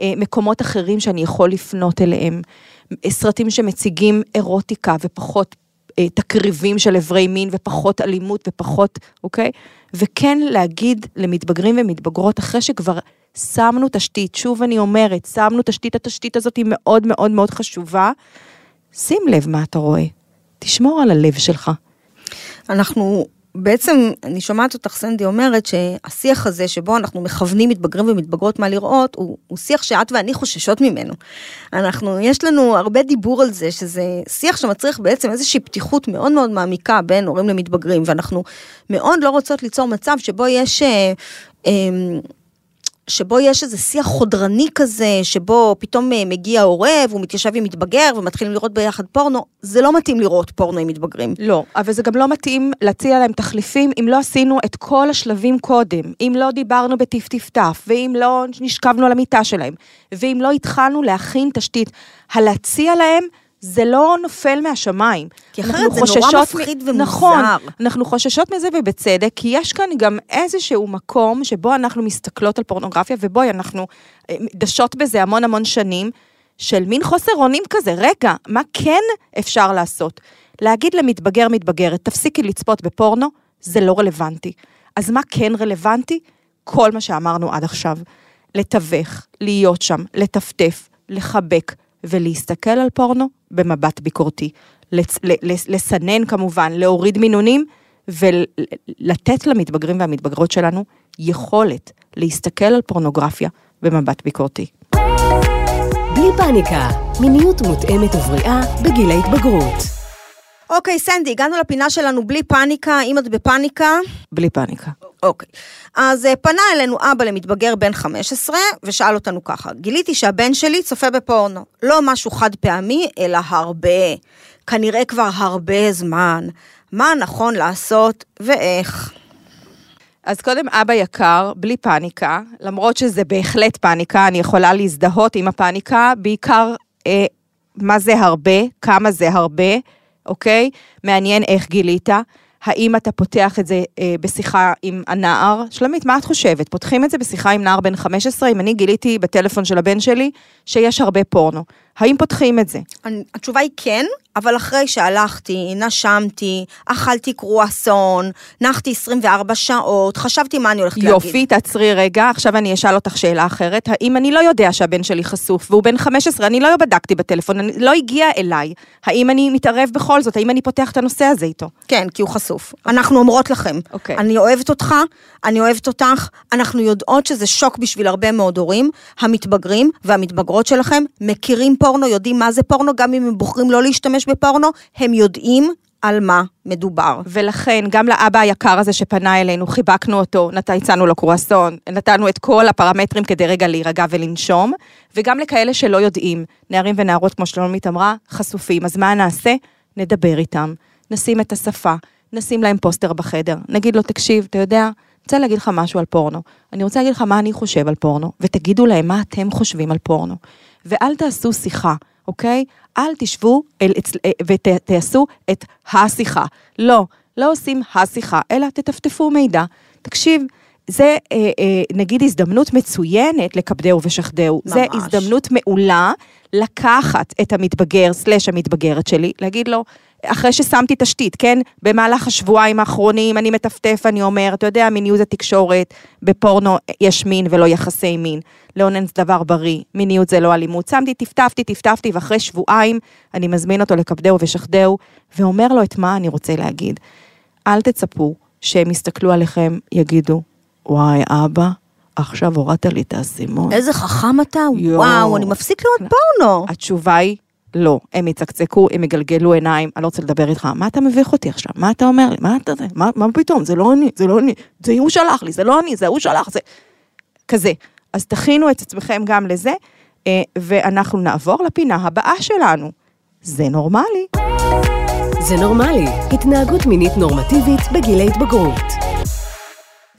אה, מקומות אחרים שאני יכול לפנות אליהם, סרטים שמציגים אירוטיקה ופחות אה, תקריבים של אברי מין ופחות אלימות ופחות, אוקיי? וכן להגיד למתבגרים ומתבגרות, אחרי שכבר שמנו תשתית, שוב אני אומרת, שמנו תשתית, התשתית הזאת היא מאוד מאוד מאוד חשובה, שים לב מה אתה רואה, תשמור על הלב שלך. אנחנו בעצם, אני שומעת אותך, סנדי, אומרת שהשיח הזה שבו אנחנו מכוונים מתבגרים ומתבגרות מה לראות, הוא, הוא שיח שאת ואני חוששות ממנו. אנחנו, יש לנו הרבה דיבור על זה, שזה שיח שמצריך בעצם איזושהי פתיחות מאוד מאוד מעמיקה בין הורים למתבגרים, ואנחנו מאוד לא רוצות ליצור מצב שבו יש... אה, אה, שבו יש איזה שיח חודרני כזה, שבו פתאום אה, מגיע עורב, הוא מתיישב עם מתבגר ומתחילים לראות ביחד פורנו, זה לא מתאים לראות פורנו עם מתבגרים. לא, אבל זה גם לא מתאים להציע להם תחליפים אם לא עשינו את כל השלבים קודם, אם לא דיברנו בטיפ-טיפ-טף, ואם לא נשכבנו על המיטה שלהם, ואם לא התחלנו להכין תשתית. הלהציע להם זה לא נופל מהשמיים. כי אחרת זה נורא מפחיד מ- ומוזר. נכון, אנחנו חוששות מזה ובצדק, כי יש כאן גם איזשהו מקום שבו אנחנו מסתכלות על פורנוגרפיה, ובואי, אנחנו אה, דשות בזה המון המון שנים, של מין חוסר אונים כזה, רגע, מה כן אפשר לעשות? להגיד למתבגר, מתבגרת, תפסיקי לצפות בפורנו, זה לא רלוונטי. אז מה כן רלוונטי? כל מה שאמרנו עד עכשיו. לתווך, להיות שם, לטפטף, לחבק ולהסתכל על פורנו במבט ביקורתי. לצ- לסנן כמובן, להוריד מינונים ולתת למתבגרים והמתבגרות שלנו יכולת להסתכל על פורנוגרפיה במבט ביקורתי. בלי פאניקה, מיניות מותאמת ובריאה בגיל ההתבגרות. אוקיי, סנדי, הגענו לפינה שלנו בלי פאניקה, אם את בפאניקה, בלי פאניקה. אוקיי. אז אה, פנה אלינו אבא למתבגר בן 15, ושאל אותנו ככה, גיליתי שהבן שלי צופה בפורנו. לא משהו חד פעמי, אלא הרבה. כנראה כבר הרבה זמן. מה נכון לעשות ואיך? אז קודם, אבא יקר, בלי פאניקה, למרות שזה בהחלט פאניקה, אני יכולה להזדהות עם הפאניקה, בעיקר אה, מה זה הרבה, כמה זה הרבה, אוקיי? מעניין איך גילית. האם אתה פותח את זה אה, בשיחה עם הנער? שלומית, מה את חושבת? פותחים את זה בשיחה עם נער בן 15? אם אני גיליתי בטלפון של הבן שלי שיש הרבה פורנו, האם פותחים את זה? התשובה היא כן, אבל אחרי שהלכתי, נשמתי, אכלתי קרואסון, נחתי 24 שעות, חשבתי מה אני הולכת להגיד. יופי, תעצרי רגע, עכשיו אני אשאל אותך שאלה אחרת. האם אני לא יודע שהבן שלי חשוף והוא בן 15, אני לא בדקתי בטלפון, אני, לא הגיע אליי. האם אני מתערב בכל זאת? האם אני פותח את הנושא הזה איתו? כן, כי הוא חשוף. אנחנו אומרות לכם, אוקיי. אני אוהבת אותך, אני אוהבת אותך, אנחנו יודעות שזה שוק בשביל הרבה מאוד הורים, המתבגרים והמתבגרות שלכם מכירים פורנו, יודעים מה זה פורנו, גם אם הם בוחרים לא להשתמש בפורנו, הם יודעים על מה מדובר. ולכן, גם לאבא היקר הזה שפנה אלינו, חיבקנו אותו, נת... הצענו לו קרואסון, נתנו את כל הפרמטרים כדי רגע להירגע ולנשום, וגם לכאלה שלא יודעים, נערים ונערות, כמו שלומית אמרה, חשופים. אז מה נעשה? נדבר איתם, נשים את השפה, נשים להם פוסטר בחדר, נגיד לו, תקשיב, אתה יודע, אני רוצה להגיד לך משהו על פורנו. אני רוצה להגיד לך מה אני חושב על פורנו, ותגידו להם מה אתם חושבים על פורנו. ואל תעשו שיחה, אוקיי? אל תשבו אל, אה, ותעשו את השיחה. לא, לא עושים השיחה, אלא תטפטפו מידע. תקשיב, זה אה, אה, נגיד הזדמנות מצוינת לקפדהו ושחדהו. זה ממש. הזדמנות מעולה לקחת את המתבגר, סלש המתבגרת שלי, להגיד לו, אחרי ששמתי תשתית, כן? במהלך השבועיים האחרונים אני מטפטף, אני אומר, אתה יודע, מיניות זה תקשורת, בפורנו יש מין ולא יחסי מין. לאונן זה דבר בריא, מיניות זה לא אלימות. שמתי, טפטפתי, טפטפתי, ואחרי שבועיים אני מזמין אותו לקפדהו ושחדהו, ואומר לו את מה אני רוצה להגיד. אל תצפו שהם יסתכלו עליכם, יגידו, וואי, אבא, עכשיו הורדת לי את האסימון. איזה חכם אתה, יואו. וואו, אני מפסיק לראות פורנו. התשובה היא לא. הם יצקצקו, הם יגלגלו עיניים, אני לא רוצה לדבר איתך, מה אתה מביך אותי עכשיו? מה אתה אומר לי? מה אתה... מה, מה פתאום? זה לא אני, זה לא אני. זה הוא שלח לי, זה לא אני, זה הוא שלח, זה... כזה. אז תכינו את עצמכם גם לזה, אה, ואנחנו נעבור לפינה הבאה שלנו. זה נורמלי. זה נורמלי, התנהגות מינית נורמטיבית בגיל ההתבגרות.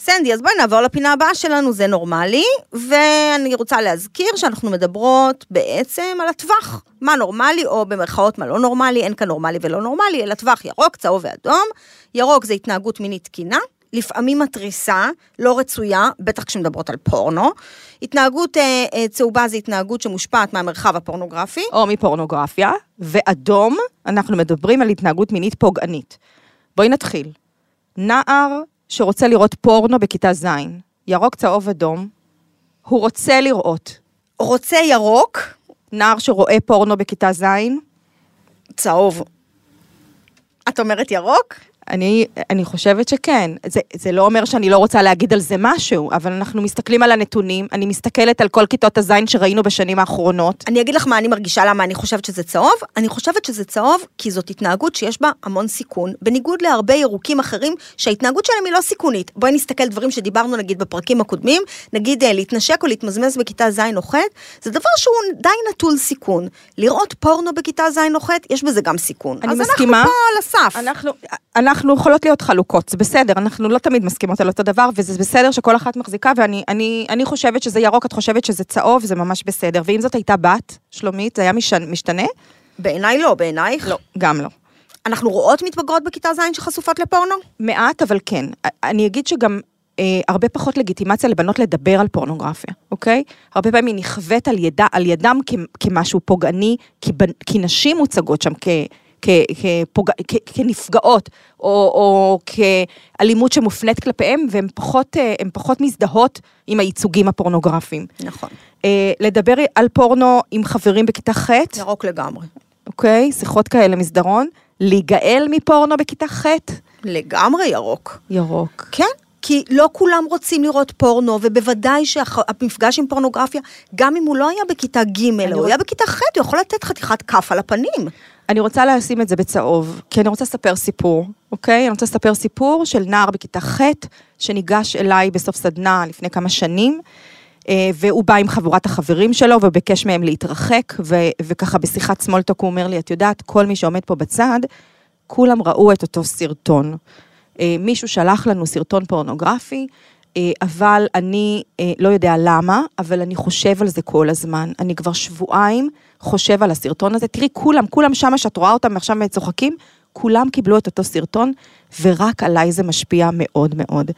סנדי, אז בואי נעבור לפינה הבאה שלנו, זה נורמלי, ואני רוצה להזכיר שאנחנו מדברות בעצם על הטווח. מה נורמלי, או במרכאות מה לא נורמלי, אין כאן נורמלי ולא נורמלי, אלא טווח ירוק, צהוב ואדום. ירוק זה התנהגות מינית תקינה, לפעמים מתריסה, לא רצויה, בטח כשמדברות על פורנו. התנהגות אה, אה, צהובה זה התנהגות שמושפעת מהמרחב הפורנוגרפי. או מפורנוגרפיה, ואדום, אנחנו מדברים על התנהגות מינית פוגענית. בואי נתחיל. נער שרוצה לראות פורנו בכיתה ז', ירוק, צהוב, אדום, הוא רוצה לראות. רוצה ירוק, נער שרואה פורנו בכיתה ז', צהוב. את אומרת ירוק? אני, אני חושבת שכן. זה, זה לא אומר שאני לא רוצה להגיד על זה משהו, אבל אנחנו מסתכלים על הנתונים, אני מסתכלת על כל כיתות הזין שראינו בשנים האחרונות. אני אגיד לך מה אני מרגישה, למה אני חושבת שזה צהוב. אני חושבת שזה צהוב כי זאת התנהגות שיש בה המון סיכון, בניגוד להרבה ירוקים אחרים שההתנהגות שלהם היא לא סיכונית. בואי נסתכל דברים שדיברנו נגיד בפרקים הקודמים, נגיד אה, להתנשק או להתמזמז בכיתה ז' או ח', זה דבר שהוא די נטול סיכון. לראות פורנו בכיתה ז' או ח', יש בזה גם סיכון. אני אז מסכימה. אנחנו פה על הסף. אנחנו, אנחנו יכולות להיות חלוקות, זה בסדר, אנחנו לא תמיד מסכימות על אותו דבר, וזה בסדר שכל אחת מחזיקה, ואני אני, אני חושבת שזה ירוק, את חושבת שזה צהוב, זה ממש בסדר. ואם זאת הייתה בת, שלומית, זה היה משנה, משתנה? בעיניי לא, בעינייך? לא, גם לא. אנחנו רואות מתבגרות בכיתה ז' שחשופות לפורנו? מעט, אבל כן. אני אגיד שגם אה, הרבה פחות לגיטימציה לבנות לדבר על פורנוגרפיה, אוקיי? הרבה פעמים היא נכווית על, ידה, על ידם כ, כמשהו פוגעני, כי, כי נשים מוצגות שם כ... כפוג... כנפגעות, או, או כאלימות שמופנית כלפיהם, והן פחות, אה, פחות מזדהות עם הייצוגים הפורנוגרפיים. נכון. אה, לדבר על פורנו עם חברים בכיתה ח'. ירוק לגמרי. אוקיי, שיחות כאלה מסדרון. להיגאל מפורנו בכיתה ח'. לגמרי ירוק. ירוק. כן, כי לא כולם רוצים לראות פורנו, ובוודאי שהמפגש עם פורנוגרפיה, גם אם הוא לא היה בכיתה ג', הוא רוצ... היה בכיתה ח', הוא יכול לתת חתיכת כף על הפנים. אני רוצה לשים את זה בצהוב, כי אני רוצה לספר סיפור, אוקיי? אני רוצה לספר סיפור של נער בכיתה ח', שניגש אליי בסוף סדנה לפני כמה שנים, אה, והוא בא עם חבורת החברים שלו וביקש מהם להתרחק, ו- וככה בשיחת סמולטוק הוא אומר לי, את יודעת, כל מי שעומד פה בצד, כולם ראו את אותו סרטון. אה, מישהו שלח לנו סרטון פורנוגרפי, אה, אבל אני לא יודע למה, אבל אני חושב על זה כל הזמן. אני כבר שבועיים חושב על הסרטון הזה. תראי, כולם, כולם שמה שאת רואה אותם עכשיו צוחקים, כולם קיבלו את אותו סרטון, ורק עליי זה משפיע מאוד מאוד.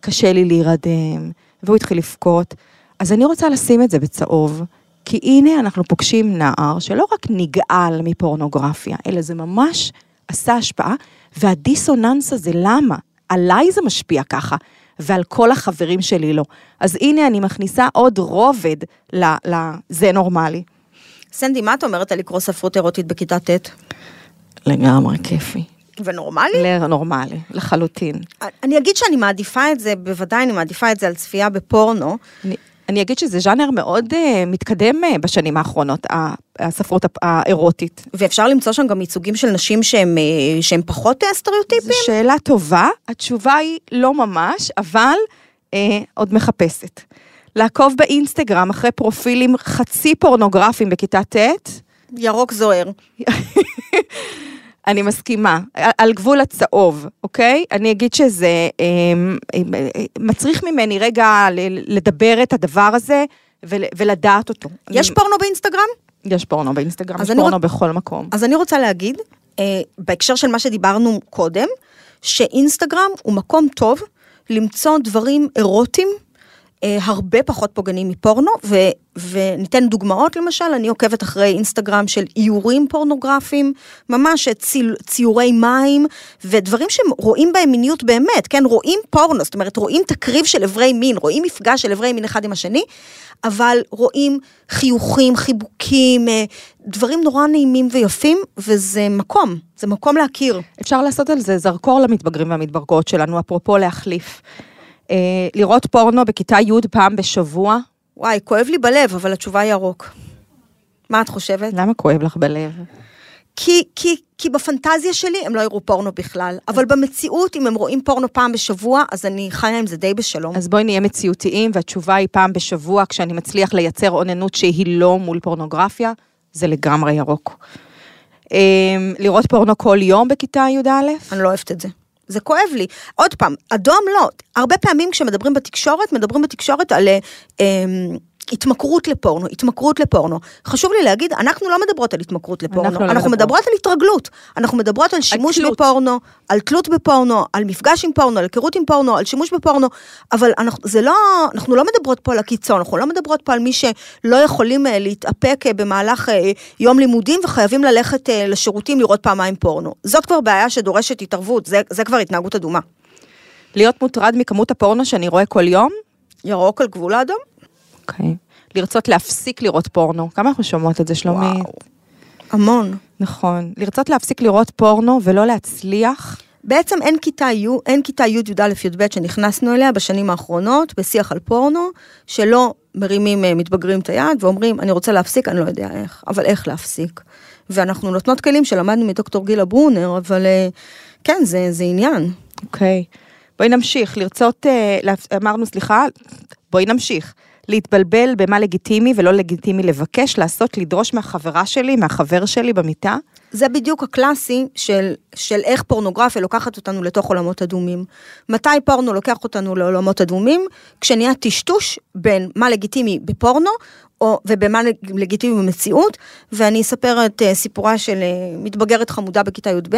קשה לי להירדם, והוא התחיל לבכות. אז אני רוצה לשים את זה בצהוב, כי הנה אנחנו פוגשים נער שלא רק נגעל מפורנוגרפיה, אלא זה ממש עשה השפעה, והדיסוננס הזה, למה? עליי זה משפיע ככה, ועל כל החברים שלי לא. אז הנה אני מכניסה עוד רובד ל"זה נורמלי". סנדי, מה את אומרת על לקרוא ספרות אירוטית בכיתה ט'? לגמרי כיפי. ונורמלי? נורמלי, לחלוטין. אני אגיד שאני מעדיפה את זה, בוודאי אני מעדיפה את זה על צפייה בפורנו. אני, אני אגיד שזה ז'אנר מאוד uh, מתקדם uh, בשנים האחרונות, הספרות האירוטית. ואפשר למצוא שם גם ייצוגים של נשים שהם, uh, שהם פחות סטריאוטיפים? זו שאלה טובה, התשובה היא לא ממש, אבל uh, עוד מחפשת. לעקוב באינסטגרם אחרי פרופילים חצי פורנוגרפיים בכיתה ט'. ירוק זוהר. אני מסכימה, על גבול הצהוב, אוקיי? אני אגיד שזה אה, אה, מצריך ממני רגע לדבר את הדבר הזה ולדעת אותו. יש אני... פורנו באינסטגרם? יש פורנו באינסטגרם, יש פורנו רוצ... בכל מקום. אז אני רוצה להגיד, אה, בהקשר של מה שדיברנו קודם, שאינסטגרם הוא מקום טוב למצוא דברים אירוטים אה, הרבה פחות פוגעניים מפורנו, ו, וניתן דוגמאות למשל, אני עוקבת אחרי אינסטגרם של איורים פורנוגרפיים, ממש ציל, ציורי מים, ודברים שרואים בהם מיניות באמת, כן, רואים פורנו, זאת אומרת, רואים תקריב של אברי מין, רואים מפגש של אברי מין אחד עם השני, אבל רואים חיוכים, חיבוקים, אה, דברים נורא נעימים ויפים, וזה מקום, זה מקום להכיר. אפשר לעשות על זה זרקור למתבגרים והמתבגרות שלנו, אפרופו להחליף. אה, לראות פורנו בכיתה י' פעם בשבוע? וואי, כואב לי בלב, אבל התשובה היא ירוק. מה את חושבת? למה כואב לך בלב? כי, כי, כי בפנטזיה שלי הם לא יראו פורנו בכלל, אבל במציאות, אם הם רואים פורנו פעם בשבוע, אז אני חיה עם זה די בשלום. אז בואי נהיה מציאותיים, והתשובה היא פעם בשבוע, כשאני מצליח לייצר אוננות שהיא לא מול פורנוגרפיה, זה לגמרי ירוק. אה, לראות פורנו כל יום בכיתה י"א? אני לא אוהבת את זה. זה כואב לי. עוד פעם, אדום לא. הרבה פעמים כשמדברים בתקשורת, מדברים בתקשורת על... אה, התמכרות לפורנו, התמכרות לפורנו. חשוב לי להגיד, אנחנו לא מדברות על התמכרות לפורנו, אנחנו, לא אנחנו מדברות על התרגלות. אנחנו מדברות על שימוש על בפורנו, על תלות בפורנו, על מפגש עם פורנו, על היכרות עם פורנו, על שימוש בפורנו, אבל אנחנו, זה לא, אנחנו לא מדברות פה על הקיצון, אנחנו לא מדברות פה על מי שלא יכולים uh, להתאפק uh, במהלך uh, יום לימודים וחייבים ללכת לשירותים לראות פעמיים פורנו. זאת כבר בעיה שדורשת התערבות, זה, זה כבר התנהגות אדומה. להיות מוטרד מכמות הפורנו שאני רואה כל יום? ירוק על גבול האדום. אוקיי. לרצות להפסיק לראות פורנו. כמה אנחנו שומעות את זה, שלומית? וואו. המון. נכון. לרצות להפסיק לראות פורנו ולא להצליח. בעצם אין כיתה י', אין כיתה י', י"א, י"ב שנכנסנו אליה בשנים האחרונות, בשיח על פורנו, שלא מרימים אה, מתבגרים את היד ואומרים, אני רוצה להפסיק, אני לא יודע איך, אבל איך להפסיק. ואנחנו נותנות כלים שלמדנו מדוקטור גילה ברונר, אבל אה, כן, זה, זה עניין. אוקיי. Okay. בואי נמשיך, לרצות, אה, אמרנו, סליחה, בואי נמשיך. להתבלבל במה לגיטימי ולא לגיטימי לבקש, לעשות, לדרוש מהחברה שלי, מהחבר שלי במיטה. זה בדיוק הקלאסי של, של איך פורנוגרפיה לוקחת אותנו לתוך עולמות אדומים. מתי פורנו לוקח אותנו לעולמות אדומים? כשנהיה טשטוש בין מה לגיטימי בפורנו, או, ובמה לגיטימי במציאות, ואני אספר את אה, סיפורה של אה, מתבגרת חמודה בכיתה י"ב,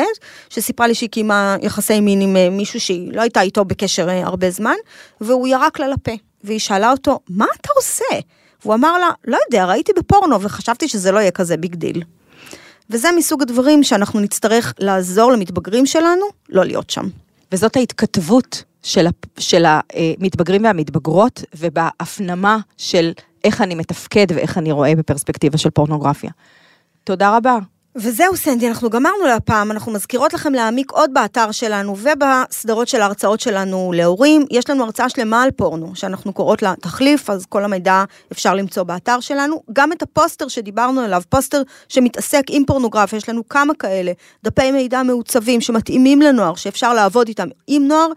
שסיפרה לי שהיא קיימה יחסי מין עם אה, מישהו שהיא לא הייתה איתו בקשר אה, הרבה זמן, והוא ירק לה לפה, והיא שאלה אותו, מה אתה עושה? והוא אמר לה, לא יודע, ראיתי בפורנו וחשבתי שזה לא יהיה כזה big deal. וזה מסוג הדברים שאנחנו נצטרך לעזור למתבגרים שלנו לא להיות שם. וזאת ההתכתבות של, של המתבגרים והמתבגרות, ובהפנמה של איך אני מתפקד ואיך אני רואה בפרספקטיבה של פורנוגרפיה. תודה רבה. וזהו סנדי, אנחנו גמרנו להפעם, אנחנו מזכירות לכם להעמיק עוד באתר שלנו ובסדרות של ההרצאות שלנו להורים. יש לנו הרצאה שלמה על פורנו, שאנחנו קוראות לה תחליף, אז כל המידע אפשר למצוא באתר שלנו. גם את הפוסטר שדיברנו עליו, פוסטר שמתעסק עם פורנוגרפיה, יש לנו כמה כאלה, דפי מידע מעוצבים שמתאימים לנוער, שאפשר לעבוד איתם עם נוער,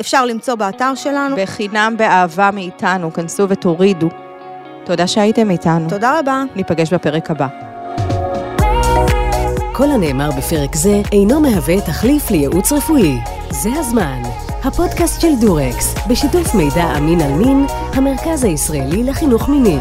אפשר למצוא באתר שלנו. בחינם באהבה מאיתנו, כנסו ותורידו. תודה שהייתם איתנו. תודה רבה. ניפגש בפרק הבא. כל הנאמר בפרק זה אינו מהווה תחליף לייעוץ רפואי. זה הזמן. הפודקאסט של דורקס, בשיתוף מידע אמין על מין, המרכז הישראלי לחינוך מיני.